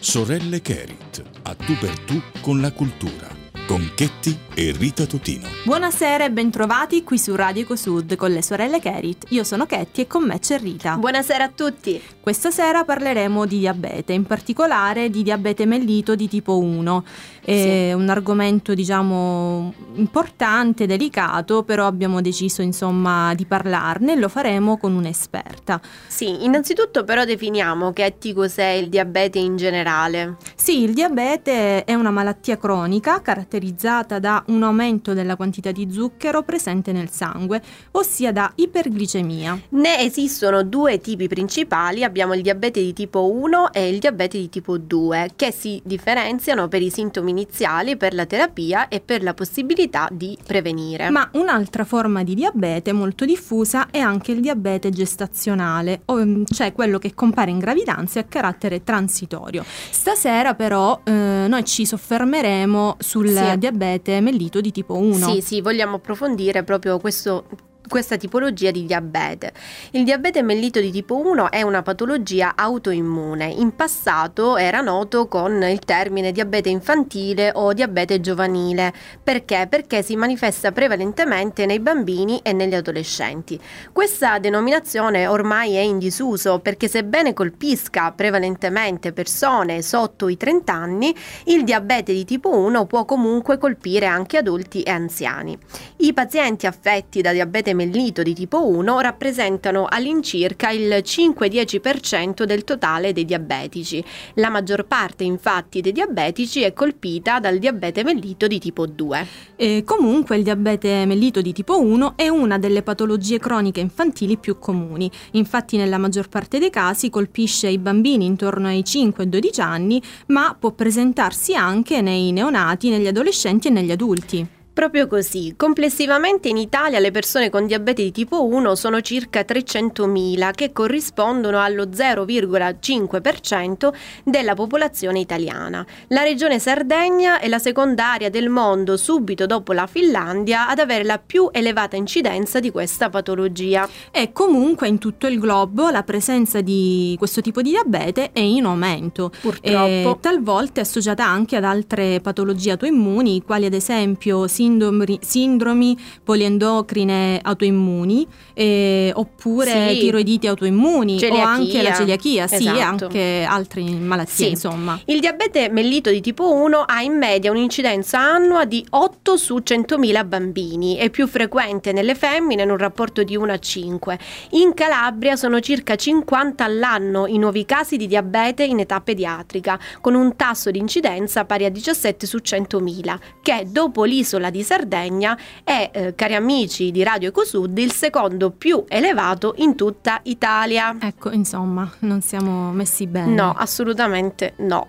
Sorelle Kerit, a tu per tu con la cultura con Chetti e Rita Totino. Buonasera e bentrovati qui su Radio Ecosud con le sorelle Kerit. Io sono Chetti e con me c'è Rita. Buonasera a tutti. Questa sera parleremo di diabete, in particolare di diabete mellito di tipo 1. È sì. un argomento diciamo importante, delicato, però abbiamo deciso insomma di parlarne e lo faremo con un'esperta. Sì, innanzitutto però definiamo Chetti cos'è il diabete in generale. Sì, il diabete è una malattia cronica caratterizzata caratterizzata da un aumento della quantità di zucchero presente nel sangue, ossia da iperglicemia. Ne esistono due tipi principali, abbiamo il diabete di tipo 1 e il diabete di tipo 2, che si differenziano per i sintomi iniziali, per la terapia e per la possibilità di prevenire. Ma un'altra forma di diabete molto diffusa è anche il diabete gestazionale, cioè quello che compare in gravidanza e a carattere transitorio. Stasera però eh, noi ci soffermeremo sul sì diabete mellito di tipo 1. Sì, sì, vogliamo approfondire proprio questo questa tipologia di diabete. Il diabete mellito di tipo 1 è una patologia autoimmune. In passato era noto con il termine diabete infantile o diabete giovanile. Perché? Perché si manifesta prevalentemente nei bambini e negli adolescenti. Questa denominazione ormai è in disuso perché sebbene colpisca prevalentemente persone sotto i 30 anni, il diabete di tipo 1 può comunque colpire anche adulti e anziani. I pazienti affetti da diabete mellito di tipo 1 rappresentano all'incirca il 5-10% del totale dei diabetici. La maggior parte infatti dei diabetici è colpita dal diabete mellito di tipo 2. E comunque il diabete mellito di tipo 1 è una delle patologie croniche infantili più comuni. Infatti nella maggior parte dei casi colpisce i bambini intorno ai 5-12 anni, ma può presentarsi anche nei neonati, negli adolescenti e negli adulti. Proprio così, complessivamente in Italia le persone con diabete di tipo 1 sono circa 300.000 che corrispondono allo 0,5% della popolazione italiana. La regione Sardegna è la seconda area del mondo subito dopo la Finlandia ad avere la più elevata incidenza di questa patologia. E comunque in tutto il globo la presenza di questo tipo di diabete è in aumento. Purtroppo. E talvolta è associata anche ad altre patologie autoimmuni, quali ad esempio sindrome sindromi, sindromi poliendocrine autoimmuni eh, oppure sì. tiroiditi autoimmuni celiachia. o anche la celiachia, esatto. sì, e anche altre malattie, sì. insomma. Il diabete mellito di tipo 1 ha in media un'incidenza annua di 8 su 100.000 bambini, è più frequente nelle femmine in un rapporto di 1 a 5. In Calabria sono circa 50 all'anno i nuovi casi di diabete in età pediatrica, con un tasso di incidenza pari a 17 su 100.000, che dopo l'isola di di Sardegna è, eh, cari amici di Radio Ecosud, il secondo più elevato in tutta Italia. Ecco, insomma, non siamo messi bene. No, assolutamente no.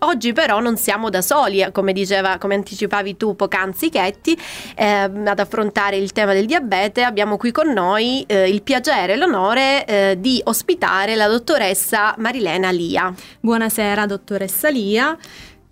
Oggi però non siamo da soli, eh, come diceva, come anticipavi tu poc'anzi Chetti, eh, ad affrontare il tema del diabete. Abbiamo qui con noi eh, il piacere e l'onore eh, di ospitare la dottoressa Marilena Lia. Buonasera dottoressa Lia.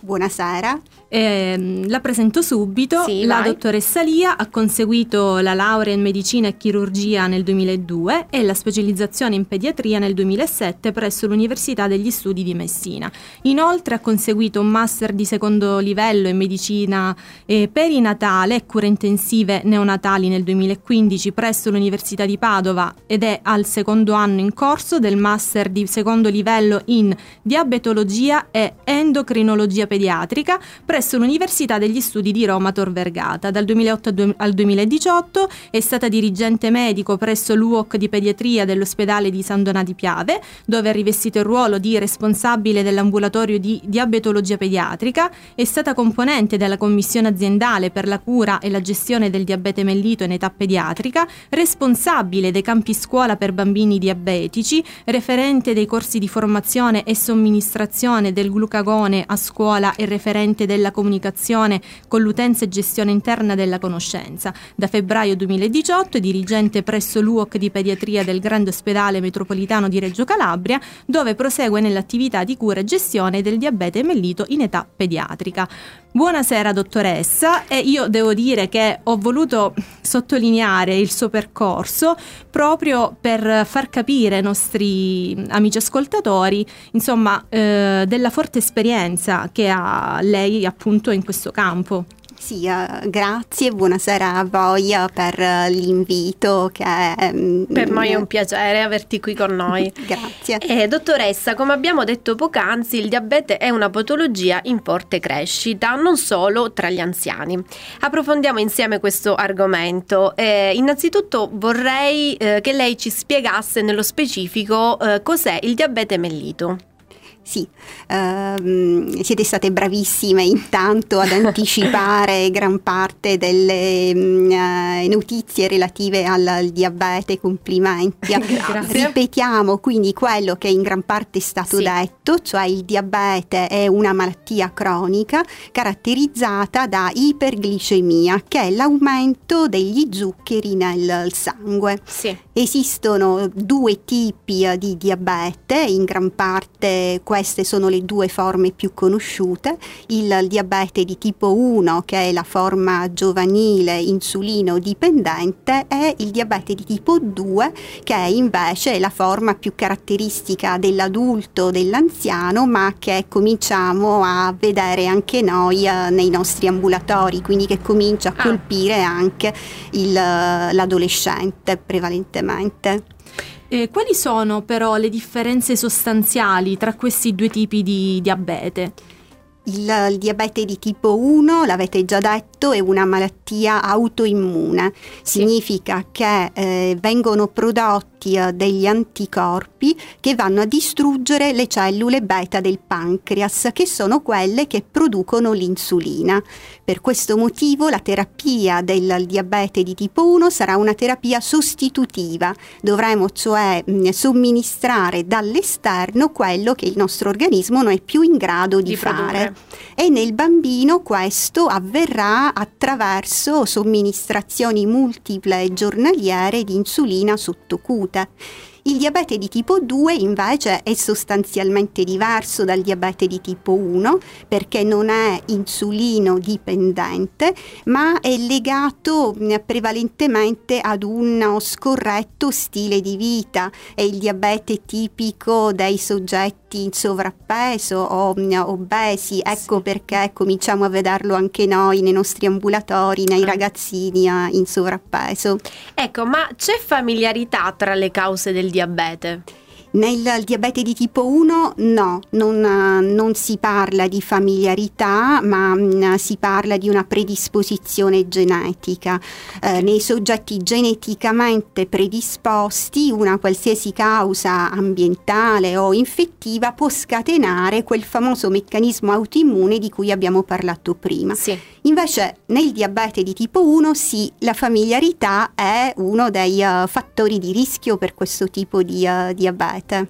Buonasera. Eh, la presento subito. Sì, la vai. dottoressa Lia ha conseguito la laurea in medicina e chirurgia nel 2002 e la specializzazione in pediatria nel 2007 presso l'Università degli Studi di Messina. Inoltre ha conseguito un master di secondo livello in medicina eh, perinatale e cure intensive neonatali nel 2015 presso l'Università di Padova ed è al secondo anno in corso del master di secondo livello in diabetologia e endocrinologia pediatrica presso presso l'Università degli Studi di Roma Tor Vergata. Dal 2008 al 2018 è stata dirigente medico presso l'UOC di pediatria dell'ospedale di San Donà di Piave, dove ha rivestito il ruolo di responsabile dell'ambulatorio di diabetologia pediatrica, è stata componente della commissione aziendale per la cura e la gestione del diabete mellito in età pediatrica, responsabile dei campi scuola per bambini diabetici, referente dei corsi di formazione e somministrazione del glucagone a scuola e referente della comunicazione con l'utenza e gestione interna della conoscenza. Da febbraio 2018 è dirigente presso l'UOC di pediatria del Grande Ospedale Metropolitano di Reggio Calabria, dove prosegue nell'attività di cura e gestione del diabete mellito in età pediatrica. Buonasera dottoressa e io devo dire che ho voluto sottolineare il suo percorso proprio per far capire ai nostri amici ascoltatori insomma eh, della forte esperienza che ha lei appunto in questo campo. Sì, uh, grazie, buonasera a voi uh, per uh, l'invito. Che, um, per noi è un piacere averti qui con noi. grazie. Eh, dottoressa, come abbiamo detto poc'anzi, il diabete è una patologia in forte crescita, non solo tra gli anziani. Approfondiamo insieme questo argomento. Eh, innanzitutto vorrei eh, che lei ci spiegasse nello specifico eh, cos'è il diabete mellito. Sì, ehm, siete state bravissime intanto ad anticipare gran parte delle eh, notizie relative al, al, diabete, complimenti. Ripetiamo quindi quello che in gran parte è stato sì. detto, cioè il diabete è una malattia cronica caratterizzata da iperglicemia, che è l'aumento degli zuccheri nel sangue. Sì. Esistono due tipi di diabete, in gran parte queste sono le due forme più conosciute, il diabete di tipo 1 che è la forma giovanile insulino dipendente e il diabete di tipo 2 che è invece la forma più caratteristica dell'adulto, dell'anziano, ma che cominciamo a vedere anche noi eh, nei nostri ambulatori, quindi che comincia a ah. colpire anche il, l'adolescente prevalentemente. Eh, quali sono però le differenze sostanziali tra questi due tipi di diabete? Il, il, diabete di tipo 1, l'avete già detto, è una malattia autoimmune. Significa sì. che eh, vengono prodotti eh, degli anticorpi che vanno a distruggere le cellule beta del pancreas, che sono quelle che producono l'insulina. Per questo motivo la terapia del diabete di tipo 1 sarà una terapia sostitutiva. Dovremo cioè mh, somministrare dall'esterno quello che il nostro organismo non è più in grado di, di fare. Produrre. E nel bambino questo avverrà attraverso somministrazioni multiple giornaliere di insulina sottocutanea salute. Il diabete di tipo 2 invece è sostanzialmente diverso dal diabete di tipo 1 perché non è insulino dipendente ma è legato prevalentemente ad uno scorretto stile di vita. È il diabete tipico dei soggetti in sovrappeso o obesi, ecco sì. perché cominciamo a vederlo anche noi nei nostri ambulatori, nei ah. ragazzini in sovrappeso. Ecco, ma c'è familiarità tra le cause del diabete? Nel diabete di tipo 1 no, non, non, si parla di familiarità, ma mh, mm, si parla di una predisposizione genetica. Eh, nei soggetti geneticamente predisposti una qualsiasi causa ambientale o infettiva può scatenare quel famoso meccanismo autoimmune di cui abbiamo parlato prima. Sì. Invece nel diabete di tipo 1 sì, la familiarità è uno dei uh, fattori di rischio per questo tipo di uh, diabete rete.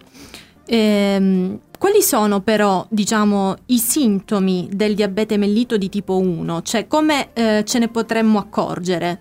Ehm, quali sono però, diciamo, i sintomi del diabete mellito di tipo 1? Cioè, come eh, ce ne potremmo accorgere?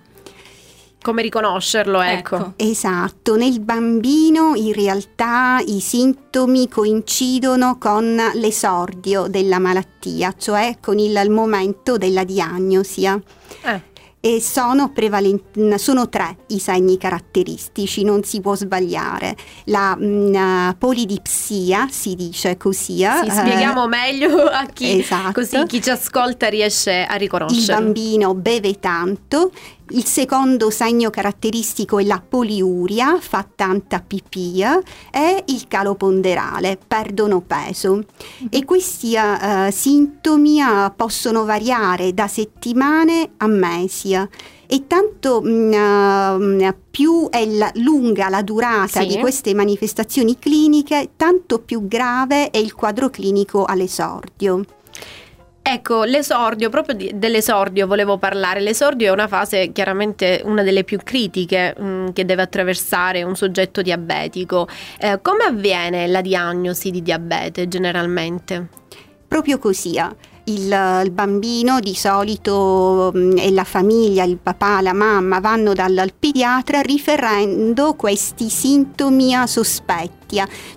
Come riconoscerlo, ecco. ecco. Esatto, nel bambino in realtà i sintomi coincidono con l'esordio della malattia, cioè con il, il momento della diagnosi. Eh e sono, prevalent- sono tre i segni caratteristici, non si può sbagliare. La mh, polidipsia si dice così. Sì, eh, spieghiamo meglio a chi, esatto. così chi ci ascolta riesce a riconoscere. Il bambino beve tanto, il secondo segno caratteristico è la poliuria, fa tanta pipì, e il calo ponderale, perdono peso. E questi uh, sintomi uh, possono variare da settimane a mesi. E tanto mh, uh, più è la, lunga la durata sì. di queste manifestazioni cliniche, tanto più grave è il quadro clinico all'esordio. Ecco, l'esordio, proprio di, dell'esordio volevo parlare. L'esordio è una fase chiaramente una delle più critiche mh, mm, che deve attraversare un soggetto diabetico. Eh, come avviene la diagnosi di diabete generalmente? Proprio così. Il, il bambino di solito mh, mm, e la famiglia, il papà, la mamma vanno dal, pediatra riferendo questi sintomi sospetti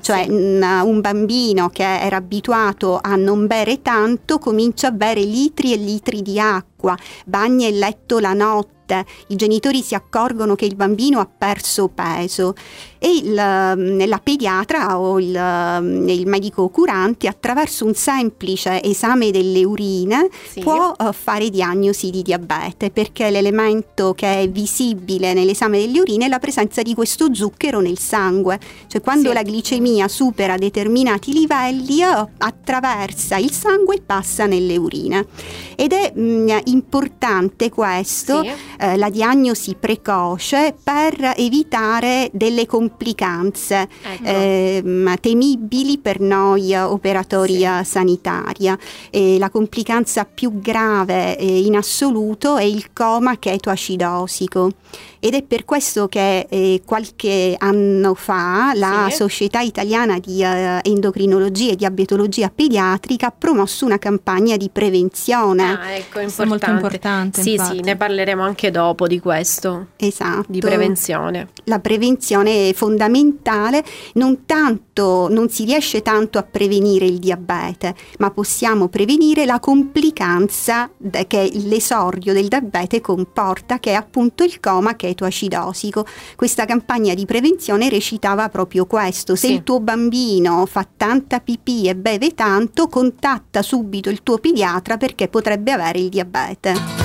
cioè un, un, bambino che era abituato a non bere tanto comincia a bere litri e litri di acqua, bagna il letto la notte. I genitori si accorgono che il bambino ha perso peso e il, la pediatra o il, il, medico curante attraverso un semplice esame delle urine sì. può uh, fare diagnosi di diabete perché l'elemento che è visibile nell'esame delle urine è la presenza di questo zucchero nel sangue, cioè quando sì. la glicemia supera determinati livelli uh, attraversa il sangue e passa nelle urine ed è mh, mm, importante questo sì eh, la diagnosi precoce per evitare delle complicanze ecco. eh, temibili per noi operatori sì. sanitari. La complicanza più grave eh, in assoluto è il coma chetoacidosico ed è per questo che eh, qualche anno fa la sì. Società Italiana di uh, Endocrinologia e Diabetologia Pediatrica ha promosso una campagna di prevenzione. Ah, ecco, importante. molto importante. Sì, infatti. sì, ne parleremo anche dopo di questo. Esatto. Di prevenzione. La prevenzione è fondamentale, non tanto, non si riesce tanto a prevenire il diabete, ma possiamo prevenire la complicanza che l'esordio del diabete comporta, che è appunto il coma che acidosico. Questa campagna di prevenzione recitava proprio questo, se sì. il tuo bambino fa tanta pipì e beve tanto, contatta subito il tuo pediatra perché potrebbe avere il diabete.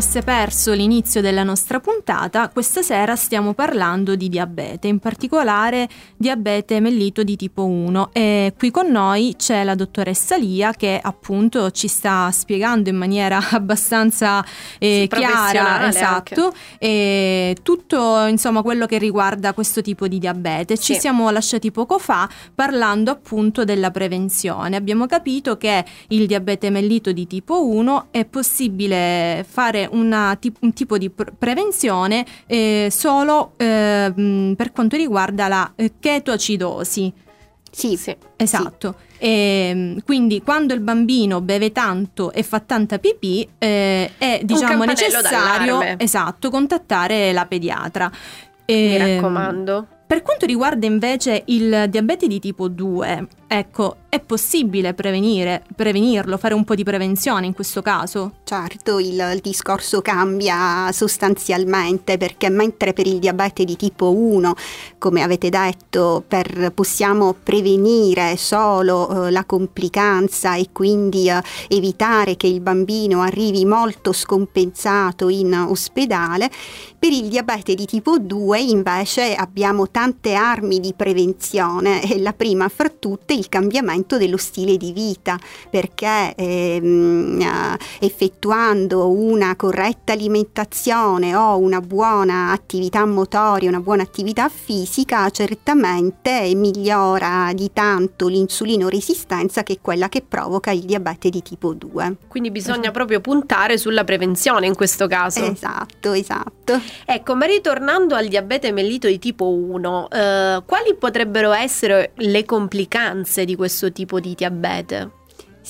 Fosse perso l'inizio della nostra puntata, questa sera stiamo parlando di diabete, in particolare diabete mellito di tipo 1 e qui con noi c'è la dottoressa Lia che appunto ci sta spiegando in maniera abbastanza eh, sì, chiara esatto, e tutto insomma quello che riguarda questo tipo di diabete. Ci sì. siamo lasciati poco fa parlando appunto della prevenzione. Abbiamo capito che il diabete mellito di tipo 1 è possibile fare una, un tipo di prevenzione eh, solo eh, per quanto riguarda la eh, chetoacidosi. Sì, Sì. Esatto. E, quindi quando il bambino beve tanto e fa tanta pipì eh, è diciamo necessario esatto, contattare la pediatra. Mi Ehm, raccomando. Per quanto riguarda invece il diabete di tipo 2, ecco, è possibile prevenire, prevenirlo, fare un po' di prevenzione in questo caso? Certo, il, il discorso cambia sostanzialmente perché mentre per il diabete di tipo 1, come avete detto, per- possiamo prevenire solo eh, la complicanza e quindi eh, evitare che il bambino arrivi molto scompensato in ospedale, per il diabete di tipo 2 invece abbiamo tante armi di prevenzione e la prima fra tutte il cambiamento dello stile di vita perché ehm, eh, effettuando una corretta alimentazione o una buona attività motoria, una buona attività fisica certamente migliora di tanto l'insulino resistenza che è quella che provoca il diabete di tipo 2. Quindi bisogna proprio puntare sulla prevenzione in questo caso. Esatto, esatto. Ecco, ma ritornando al diabete mellito di tipo 1, eh, quali potrebbero essere le complicanze di questo tipo di diabete?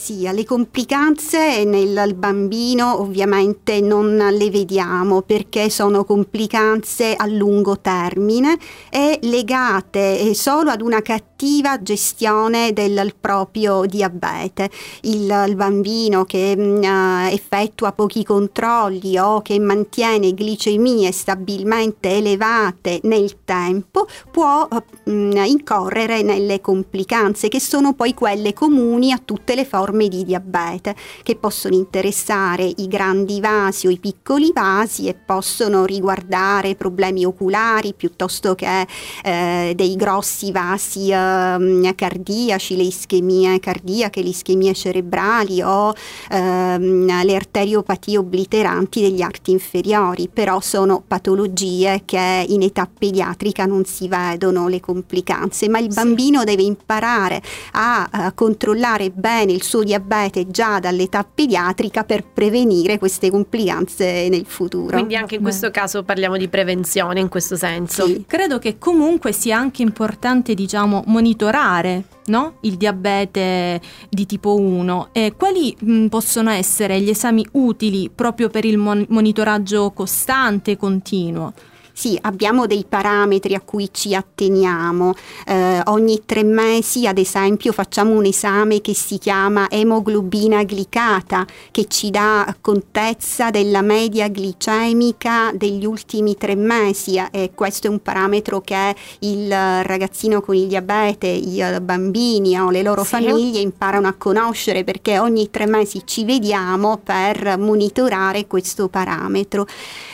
Sì, alle complicanze nel bambino ovviamente non le vediamo perché sono complicanze a lungo termine e legate solo ad una cattiva gestione del proprio diabete. Il, il bambino che mh, eh, effettua pochi controlli o che mantiene glicemie stabilmente elevate nel tempo può mh, incorrere nelle complicanze che sono poi quelle comuni a tutte le forme di diabete che possono interessare i grandi vasi o i piccoli vasi e possono riguardare problemi oculari piuttosto che eh, dei grossi vasi ehm, cardiaci, le ischemie cardiache, le ischemie cerebrali o ehm, le arteriopatie obliteranti degli arti inferiori, però sono patologie che in età pediatrica non si vedono le complicanze, ma il Sì. bambino deve imparare a, a controllare bene il suo diabete già dall'età pediatrica per prevenire queste complicanze nel futuro. Quindi anche in Beh. questo caso parliamo di prevenzione in questo senso. Sì. Credo che comunque sia anche importante, diciamo, monitorare no? il diabete di tipo 1 e quali mh, possono essere gli esami utili proprio per il mon- monitoraggio costante e continuo? Sì, abbiamo dei parametri a cui ci atteniamo. Eh, ogni tre mesi, ad esempio, facciamo un esame che si chiama emoglobina glicata, che ci dà contezza della media glicemica degli ultimi tre mesi. E questo è un parametro che il ragazzino con il diabete, i bambini o le loro Sì. famiglie imparano a conoscere perché ogni tre mesi ci vediamo per monitorare questo parametro.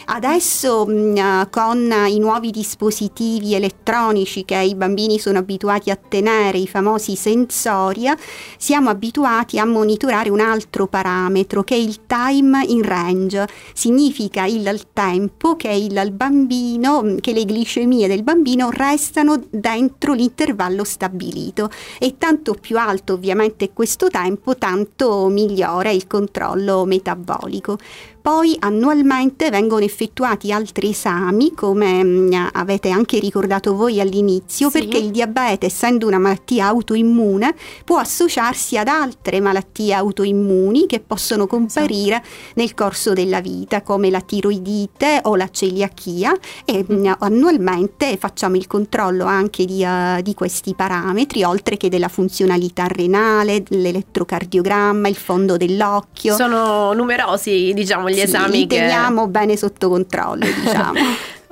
Adesso mh, eh, con i nuovi dispositivi elettronici che i bambini sono abituati a tenere, i famosi sensoria, siamo abituati a monitorare un altro parametro che è il time in range. Significa il, tempo che il, bambino, che le glicemie del bambino restano dentro l'intervallo stabilito e tanto più alto ovviamente questo tempo, tanto migliore il controllo metabolico. Poi annualmente vengono effettuati altri esami, come mh, avete anche ricordato voi all'inizio, Sì. perché il diabete, essendo una malattia autoimmune, può associarsi ad altre malattie autoimmuni che possono comparire nel corso della vita, come la tiroidite o la celiachia e mh, annualmente facciamo il controllo anche di, eh, di questi parametri, oltre che della funzionalità renale, l'elettrocardiogramma, il fondo dell'occhio. Sono numerosi, diciamo, gli Sì, esami li che teniamo bene sotto controllo, diciamo.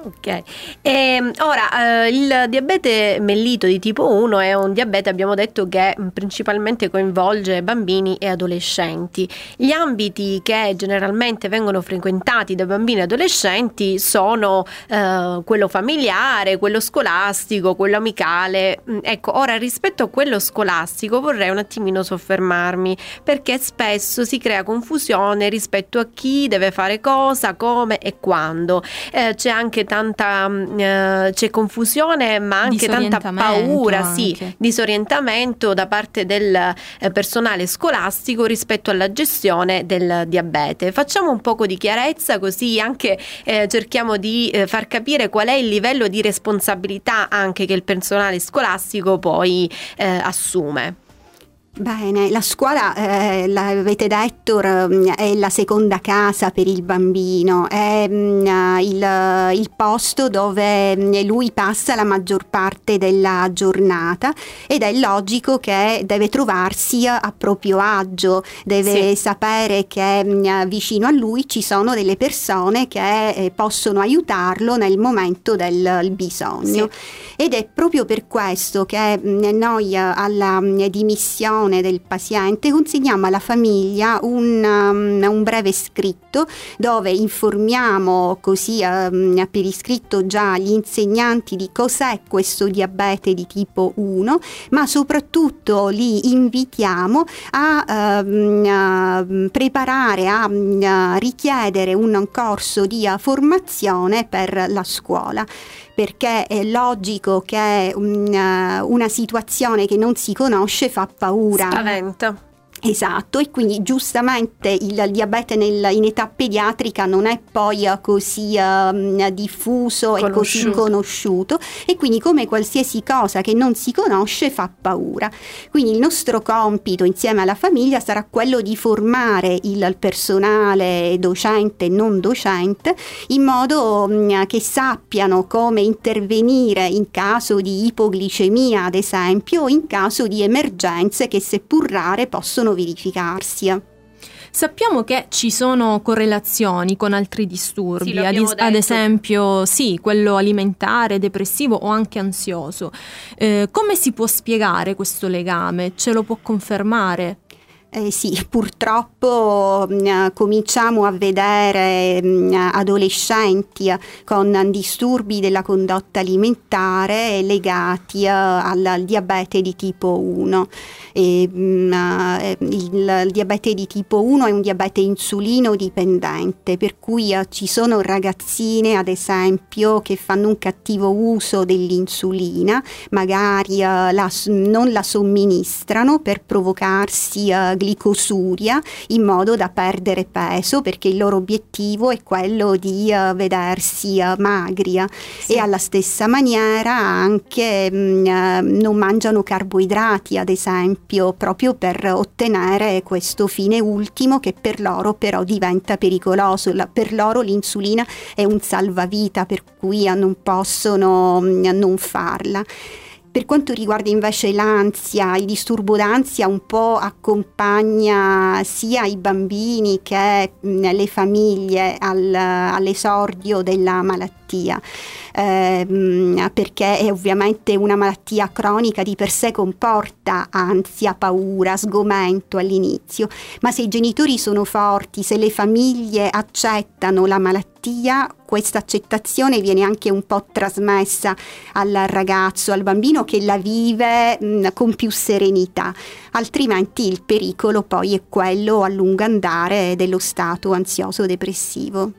Ok, Ehm, ora eh, il diabete mellito di tipo 1 è un diabete, abbiamo detto, che principalmente coinvolge bambini e adolescenti. Gli ambiti che generalmente vengono frequentati da bambini e adolescenti sono eh, quello familiare, quello scolastico, quello amicale. Mm, Ecco, ora rispetto a quello scolastico vorrei un attimino soffermarmi perché spesso si crea confusione rispetto a chi deve fare cosa, come e quando. Eh, c'è anche tanta mm, eh, c'è confusione ma anche tanta paura, anche. sì, disorientamento da parte del eh, personale scolastico rispetto alla gestione del diabete. Facciamo un poco di chiarezza così anche eh, cerchiamo di eh, far capire qual è il livello di responsabilità anche che il personale scolastico poi eh, assume. Bene, la scuola, eh, l'avete detto, è la seconda casa per il bambino, è mm, il, il, posto dove mm, lui passa la maggior parte della giornata ed è logico che deve trovarsi a proprio agio, deve sì. sapere che mm, vicino a lui ci sono delle persone che eh, possono aiutarlo nel momento del bisogno. Sì. Ed è proprio per questo che noi alla dimissione opinione del paziente, consegniamo alla famiglia un, um, un breve scritto dove informiamo così um, per iscritto già gli insegnanti di cos'è questo diabete di tipo 1, ma soprattutto li invitiamo a, um, a preparare, a, a richiedere un corso di formazione per la scuola perché è logico che una, una situazione che non si conosce fa paura. Spaventa. Esatto, e quindi giustamente il diabete nel, in età pediatrica non è poi così uh, diffuso conosciuto. e così conosciuto e quindi come qualsiasi cosa che non si conosce fa paura. Quindi il nostro compito insieme alla famiglia sarà quello di formare il personale docente e non docente in modo um, che sappiano come intervenire in caso di ipoglicemia ad esempio o in caso di emergenze che seppur rare possono verificarsi. Sappiamo che ci sono correlazioni con altri disturbi, sì, ad, ad, esempio sì, quello alimentare, depressivo o anche ansioso. Eh, come si può spiegare questo legame? Ce lo può confermare? Eh sì, purtroppo mh, mm, cominciamo a vedere mh, mm, adolescenti con disturbi della condotta alimentare legati uh, al, al, diabete di tipo 1. E, mh, mm, eh, il, il, diabete di tipo 1 è un diabete insulino dipendente, per cui uh, ci sono ragazzine, ad esempio, che fanno un cattivo uso dell'insulina, magari uh, la, non la somministrano per provocarsi glicosuria in modo da perdere peso perché il loro obiettivo è quello di uh, vedersi uh, magri. Sì. e alla stessa maniera anche mh, mm, eh, non mangiano carboidrati ad esempio proprio per ottenere questo fine ultimo che per loro però diventa pericoloso. La, per loro l'insulina è un salvavita per cui non possono mh, mm, non farla per quanto riguarda invece l'ansia, il disturbo d'ansia un po' accompagna sia i bambini che le famiglie al, all'esordio della malattia ehm, perché è ovviamente una malattia cronica di per sé comporta ansia, paura, sgomento all'inizio, ma se i genitori sono forti, se le famiglie accettano la malattia, questa accettazione viene anche un po' trasmessa al ragazzo, al bambino che la vive mh, con più serenità, altrimenti il pericolo poi è quello a lungo andare dello stato ansioso depressivo.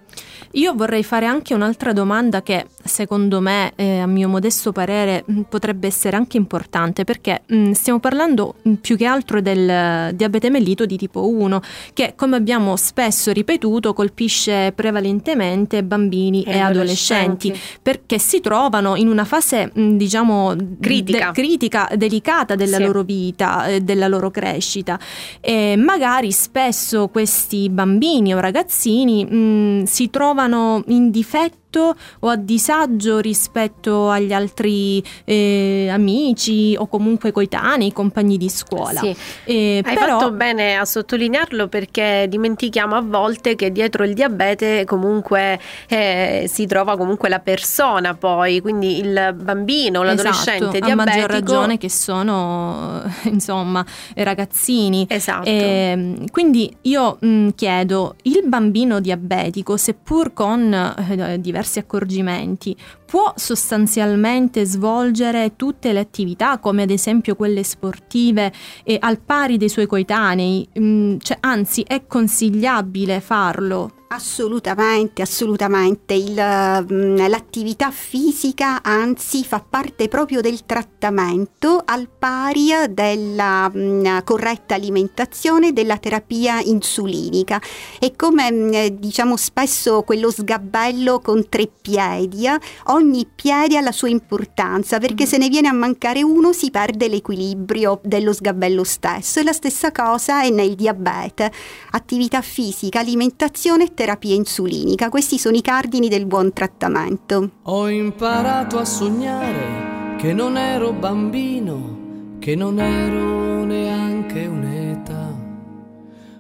Io vorrei fare anche un'altra domanda che secondo me, eh, a mio modesto parere, mm, potrebbe essere anche importante perché mh, mm, stiamo parlando mm, più che altro del diabete mellito di tipo 1 che come abbiamo spesso ripetuto colpisce prevalentemente bambini e, e adolescenti. adolescenti perché si trovano in una fase mh, diciamo critica. De- critica, delicata della sì. loro vita, eh, della loro crescita e magari spesso questi bambini o ragazzini mh, si trovano trovano in difetto difetto o a disagio rispetto agli altri eh, amici o comunque coetanei, compagni di scuola. Sì. Eh, Hai però... fatto bene a sottolinearlo perché dimentichiamo a volte che dietro il diabete comunque eh, si trova comunque la persona poi, quindi il bambino, l'adolescente esatto, diabetico. A maggior ragione che sono insomma ragazzini. Esatto. Eh, quindi io mh, chiedo, il bambino diabetico, seppur con eh, diversi accorgimenti, può sostanzialmente svolgere tutte le attività, come ad esempio quelle sportive, eh, al pari dei suoi coetanei, mm, cioè, anzi è consigliabile farlo. Assolutamente, assolutamente. Il, mm, l'attività fisica anzi fa parte proprio del trattamento al pari della mh, mm, corretta alimentazione e della terapia insulinica. È come mh, mm, diciamo spesso quello sgabello con tre piedi, eh? Ogni piede ha la sua importanza perché mm. se ne viene a mancare uno si perde l'equilibrio dello sgabello stesso e la stessa cosa è nel diabete. Attività fisica, alimentazione e terapia terapia insulinica. Questi sono i cardini del buon trattamento. Ho imparato a sognare che non ero bambino, che non ero neanche un'età.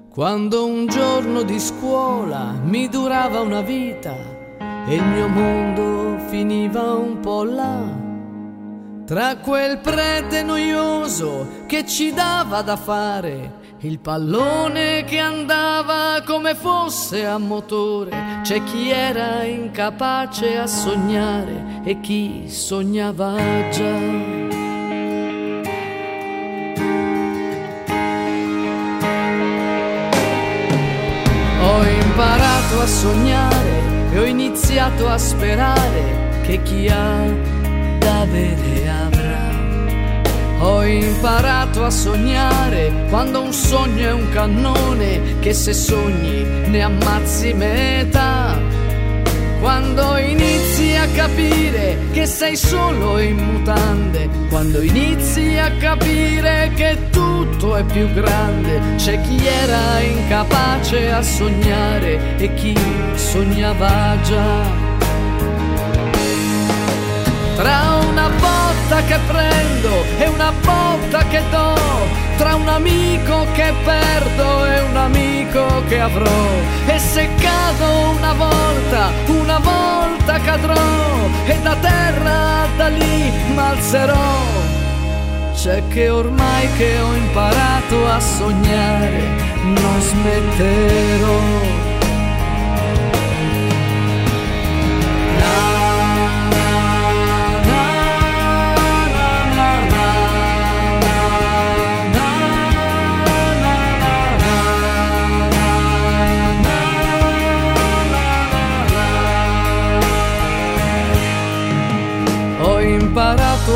Quando un giorno di scuola mi durava una vita e il mio mondo finiva un po' là. Tra quel prete noioso che ci dava da fare il pallone che andava come fosse a motore, c'è chi era incapace a sognare e chi sognava già. Ho imparato a sognare e ho iniziato a sperare che chi ha da avere avrà. Ho imparato a sognare quando un sogno è un cannone che se sogni ne ammazzi metà. Quando inizi a capire che sei solo in mutande, quando inizi a capire che tutto è più grande, c'è chi era incapace a sognare e chi sognava già. Tra una botta che prendo e una botta che do, tra un amico che perdo e un amico che avrò. E se cado una volta, una volta cadrò e da terra da lì m'alzerò. C'è che ormai che ho imparato a sognare, non smetterò.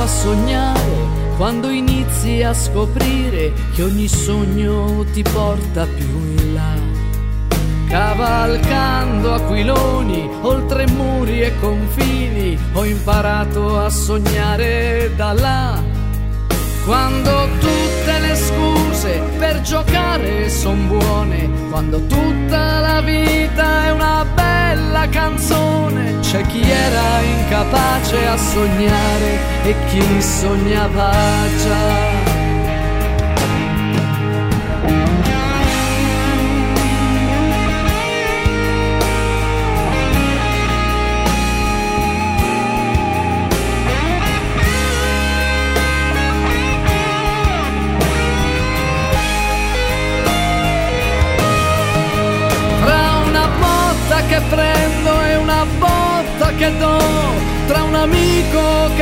Sognare quando inizi a scoprire che ogni sogno ti porta più in là. Cavalcando aquiloni oltre muri e confini, ho imparato a sognare da là. Quando tutte le scuse per giocare son buone, quando tutta la vita è una bella canzone, c'è chi era incapace a sognare e chi sognava già.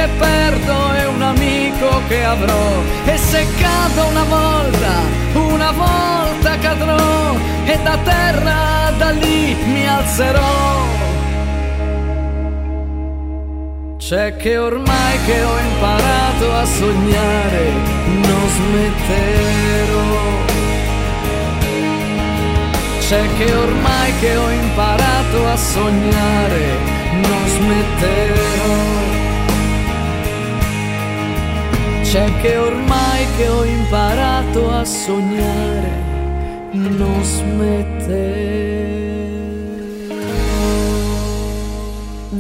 Che perdo e un amico che avrò. E se cado una volta, una volta cadrò e da terra da lì mi alzerò. C'è che ormai che ho imparato a sognare, non smetterò. C'è che ormai che ho imparato a sognare, non smetterò. C'è che ormai che ho imparato a sognare, non smetterò.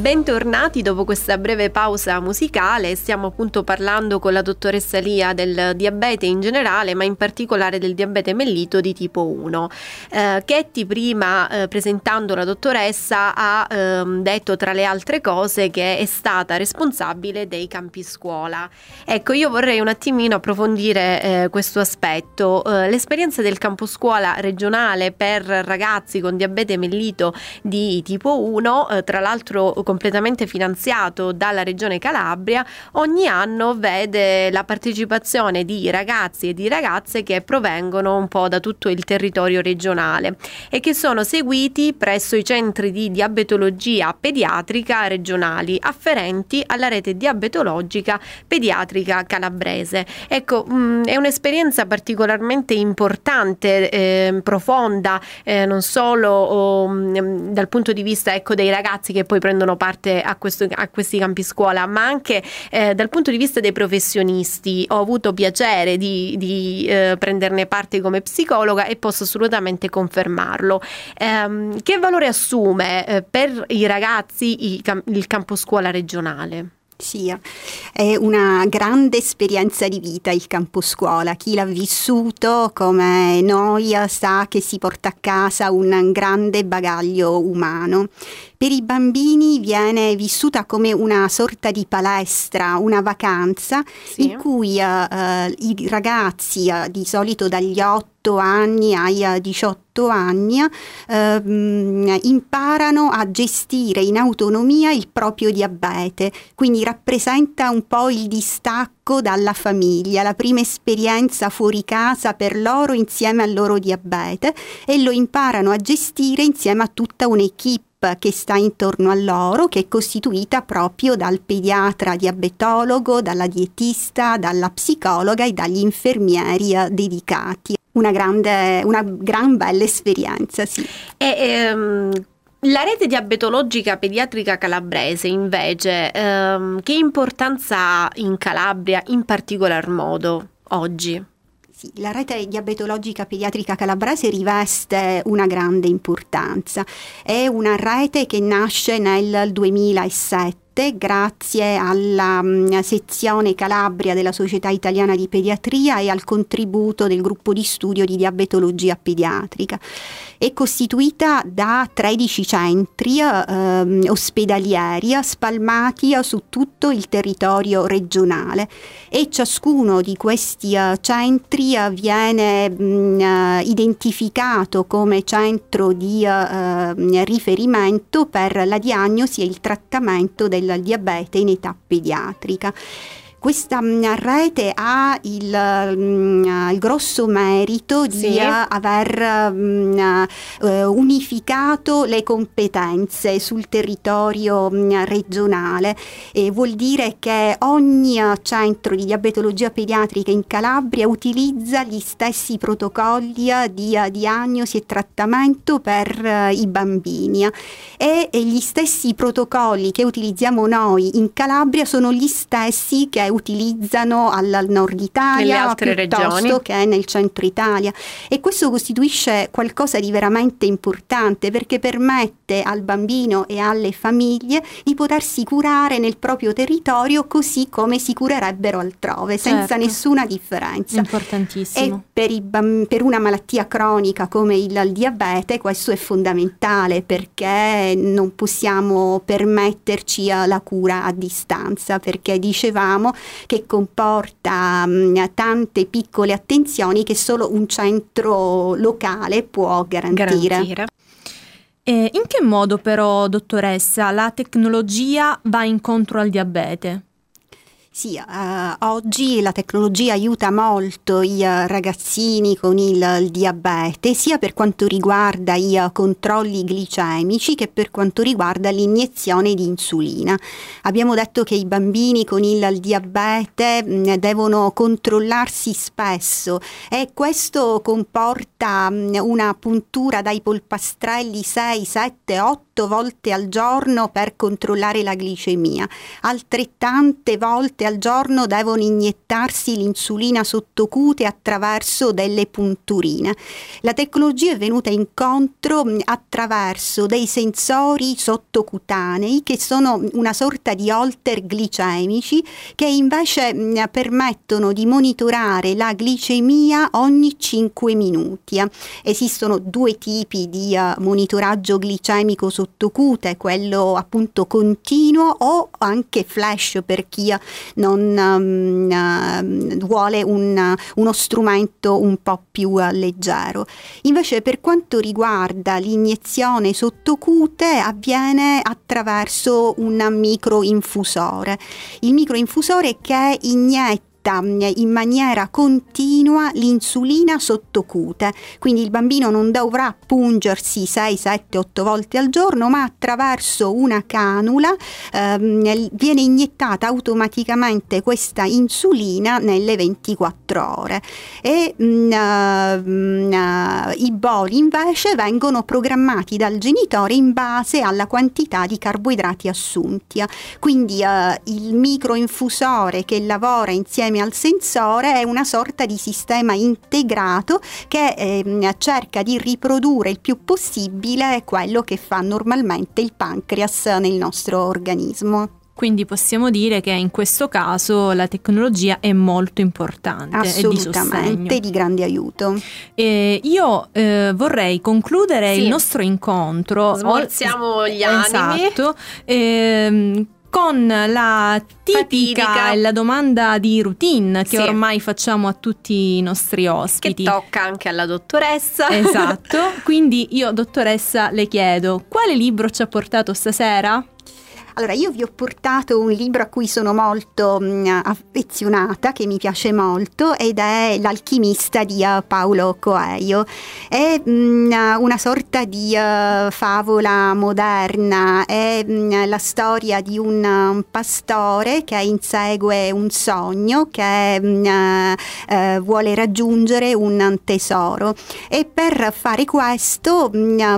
Bentornati dopo questa breve pausa musicale, stiamo appunto parlando con la dottoressa Lia del diabete in generale, ma in particolare del diabete mellito di tipo 1. Eh, Ketty prima eh, presentando la dottoressa ha eh, detto tra le altre cose che è stata responsabile dei campi scuola. Ecco, io vorrei un attimino approfondire eh, questo aspetto. Eh, l'esperienza del campo scuola regionale per ragazzi con diabete mellito di tipo 1, eh, tra l'altro come completamente finanziato dalla Regione Calabria, ogni anno vede la partecipazione di ragazzi e di ragazze che provengono un po' da tutto il territorio regionale e che sono seguiti presso i centri di diabetologia pediatrica regionali afferenti alla rete diabetologica pediatrica calabrese. Ecco, mh, mm, è un'esperienza particolarmente importante, eh, profonda, eh, non solo oh, mh, dal punto di vista ecco, dei ragazzi che poi prendono parte a, questo, a questi campi scuola, ma anche eh, dal punto di vista dei professionisti. Ho avuto piacere di, di eh, prenderne parte come psicologa e posso assolutamente confermarlo. Ehm, che valore assume eh, per i ragazzi il, il campo scuola regionale? Sì, è una grande esperienza di vita il campo scuola. Chi l'ha vissuto come noi sa che si porta a casa un grande bagaglio umano. Per i bambini viene vissuta come una sorta di palestra, una vacanza sì. in cui uh, i ragazzi, uh, di solito dagli 8 anni ai 18 anni, uh, imparano a gestire in autonomia il proprio diabete, quindi rappresenta un po' il distacco dalla famiglia, la prima esperienza fuori casa per loro insieme al loro diabete e lo imparano a gestire insieme a tutta un'equipe che sta intorno a loro, che è costituita proprio dal pediatra diabetologo, dalla dietista, dalla psicologa e dagli infermieri eh, dedicati. Una grande, una gran bella esperienza, sì. E, ehm... La rete diabetologica pediatrica calabrese invece ehm, che importanza ha in Calabria in particolar modo oggi? Sì, la rete diabetologica pediatrica calabrese riveste una grande importanza. È una rete che nasce nel 2007 grazie alla um, sezione Calabria della Società Italiana di Pediatria e al contributo del gruppo di studio di diabetologia pediatrica. È costituita da 13 centri eh, ospedalieri spalmati su tutto il territorio regionale e ciascuno di questi uh, centri viene mh, identificato come centro di uh, riferimento per la diagnosi e il trattamento del del diabete in età pediatrica. Questa mm, rete ha il, mm, il grosso merito di sì. aver um, unificato le competenze sul territorio regionale e vuol dire che ogni centro di diabetologia pediatrica in Calabria utilizza gli stessi protocolli di diagnosi e trattamento per i bambini e gli stessi protocolli che utilizziamo noi in Calabria sono gli stessi che utilizzano al, nord Italia piuttosto regioni. che nel centro Italia e questo costituisce qualcosa di veramente importante perché permette al bambino e alle famiglie di potersi curare nel proprio territorio così come si curerebbero altrove senza certo. nessuna differenza. Importantissimo. E per, i, per una malattia cronica come il, il diabete questo è fondamentale perché non possiamo permetterci la cura a distanza perché dicevamo che comporta mh, mm, tante piccole attenzioni che solo un centro locale può garantire. garantire. E in che modo però, dottoressa, la tecnologia va incontro al diabete? Sì, uh, oggi la tecnologia aiuta molto i uh, ragazzini con il, il, diabete, sia per quanto riguarda i uh, controlli glicemici che per quanto riguarda l'iniezione di insulina. Abbiamo detto che i bambini con il, il diabete mh, mm, devono controllarsi spesso e questo comporta mh, una puntura dai polpastrelli 6, 7, 8 volte al giorno per controllare la glicemia. Altrettante volte al giorno devono iniettarsi l'insulina sottocute attraverso delle punturine. La tecnologia è venuta incontro attraverso dei sensori sottocutanei che sono una sorta di holter glicemici che invece permettono di monitorare la glicemia ogni 5 minuti. Esistono due tipi di uh, monitoraggio glicemico sottocutane sottocute, quello appunto continuo o anche flash per chi non um, vuole un, uno strumento un po' più uh, leggero. Invece per quanto riguarda l'iniezione sottocute avviene attraverso un microinfusore. Il microinfusore che inietta in maniera continua l'insulina sottocute, quindi il bambino non dovrà pungersi 6, 7, 8 volte al giorno, ma attraverso una canula ehm, viene iniettata automaticamente questa insulina nelle 24 ore e mh, mm, mh, mm, i boli invece vengono programmati dal genitore in base alla quantità di carboidrati assunti. Quindi eh, il microinfusore che lavora insieme insieme al sensore è una sorta di sistema integrato che eh, cerca di riprodurre il più possibile quello che fa normalmente il pancreas nel nostro organismo. Quindi possiamo dire che in questo caso la tecnologia è molto importante. Assolutamente, di, di, grande aiuto. Eh, io eh, vorrei concludere sì. il nostro incontro. Smorziamo gli animi. Esatto. Eh, con la tipica Fatidica. e la domanda di routine che sì. ormai facciamo a tutti i nostri ospiti. Che tocca anche alla dottoressa. Esatto, quindi io dottoressa le chiedo, quale libro ci ha portato stasera? Allora, io vi ho portato un libro a cui sono molto mh, mm, affezionata, che mi piace molto, ed è L'alchimista di uh, Paolo Coelho. È mh, mm, una sorta di uh, favola moderna, è mh, mm, la storia di un, un, pastore che insegue un sogno, che uh, vuole raggiungere un tesoro e per fare questo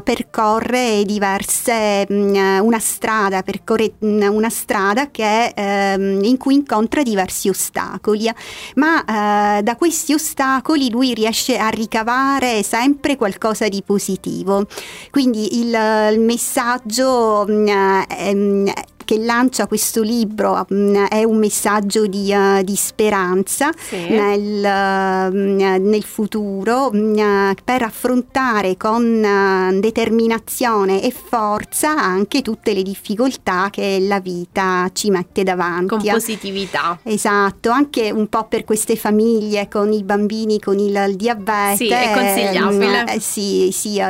percorre diverse, una strada, percorre una strada che, ehm, in cui incontra diversi ostacoli, ma eh, da questi ostacoli lui riesce a ricavare sempre qualcosa di positivo. Quindi il, il messaggio mh, eh, che lancia questo libro mh, mm, è un messaggio di, uh, di speranza sì. nel, uh, nel, futuro mh, mm, per affrontare con uh, determinazione e forza anche tutte le difficoltà che la vita ci mette davanti. Con positività. Esatto, anche un po' per queste famiglie con i bambini con il, il diabete. Sì, è consigliabile. Eh, sì, sì,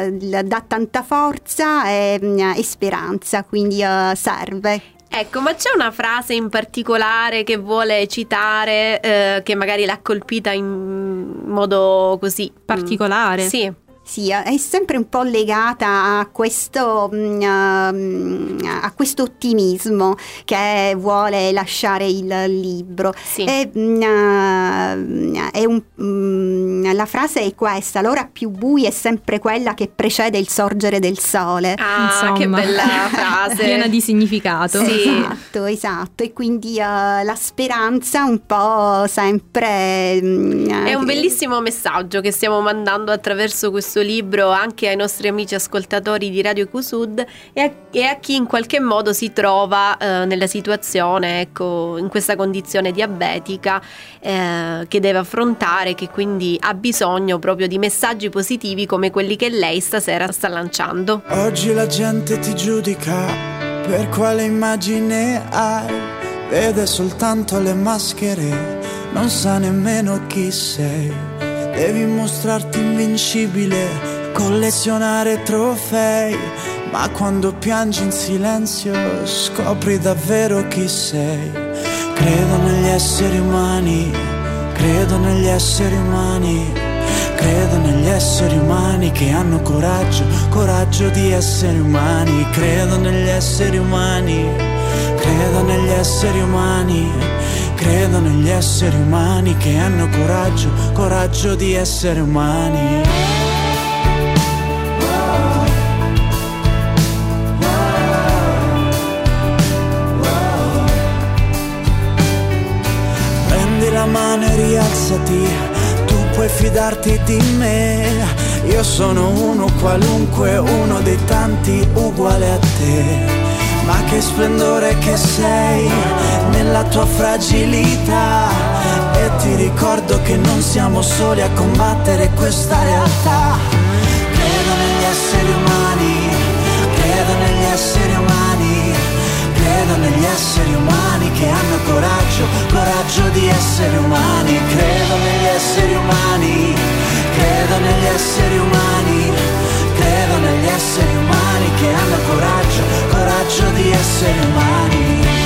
dà tanta forza e, e speranza, quindi serve. Ecco, ma c'è una frase in particolare che vuole citare eh, che magari l'ha colpita in modo così particolare? Mm, sì. Sì, è sempre un po' legata a questo, uh, a questo ottimismo che vuole lasciare il libro. Sì. E, uh, è un, la frase è questa, l'ora più buia è sempre quella che precede il sorgere del sole. Ah, Insomma. che bella frase! Piena di significato. Sì. Esatto, esatto. E quindi uh, la speranza un po' sempre... è un bellissimo messaggio che stiamo mandando attraverso questo questo libro anche ai nostri amici ascoltatori di Radio Q e a, e a chi in qualche modo si trova eh, nella situazione, ecco, in questa condizione diabetica eh, che deve affrontare, che quindi ha bisogno proprio di messaggi positivi come quelli che lei stasera sta lanciando. Oggi la gente ti giudica per quale immagine hai, vede soltanto le maschere, non sa nemmeno chi sei Devi mostrarti invincibile, collezionare trofei, ma quando piangi in silenzio scopri davvero chi sei. Credo negli esseri umani, credo negli esseri umani, credo negli esseri umani che hanno coraggio, coraggio di essere umani, credo negli esseri umani, credo negli esseri umani Credo negli esseri umani che hanno coraggio, coraggio di essere umani. Prendi la mano e rialzati, tu puoi fidarti di me. Io sono uno qualunque, uno dei tanti uguale a te ma che splendore che sei nella tua fragilità. E ti ricordo che non siamo soli a combattere questa realtà. Credo negli esseri umani, credo negli esseri esseri umani, credo negli esseri umani che hanno coraggio, coraggio di essere umani, credo negli esseri umani, credo negli esseri umani, credo negli esseri umani che hanno coraggio, coraggio di essere umani.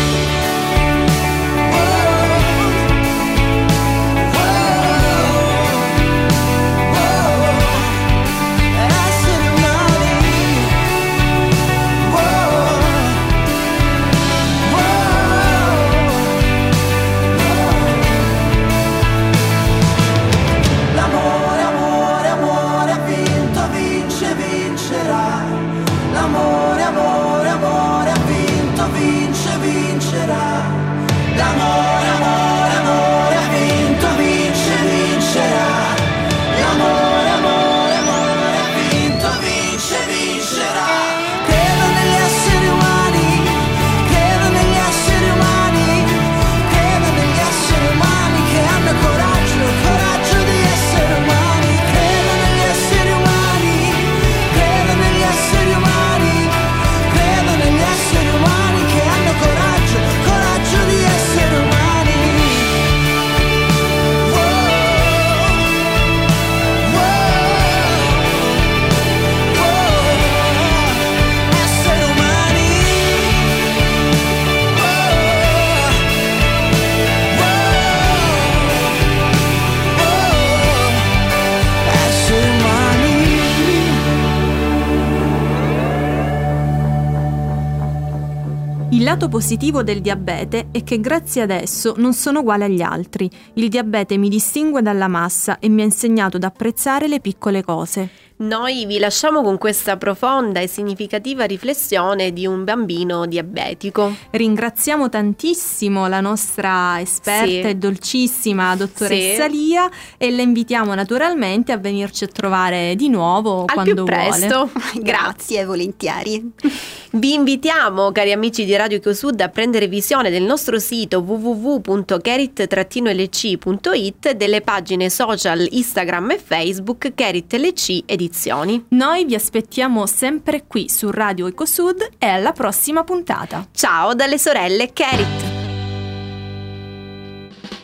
Il lato positivo del diabete è che grazie ad esso non sono uguale agli altri. Il diabete mi distingue dalla massa e mi ha insegnato ad apprezzare le piccole cose. Noi vi lasciamo con questa profonda e significativa riflessione di un bambino diabetico. Ringraziamo tantissimo la nostra esperta Sì. e dolcissima dottoressa Sì. Lia e la invitiamo naturalmente a venirci a trovare di nuovo Al quando più vuole. presto. Grazie, volentieri. Vi invitiamo, cari amici di Radio Ecosud, a prendere visione del nostro sito www.kerit-lc.it delle pagine social Instagram e Facebook Kerit LC Edizioni. Noi vi aspettiamo sempre qui su Radio Ecosud e alla prossima puntata. Ciao dalle sorelle Kerit.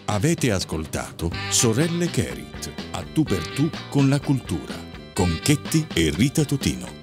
Avete ascoltato Sorelle Kerit, a tu per tu con la cultura, con Chetti e Rita Totino.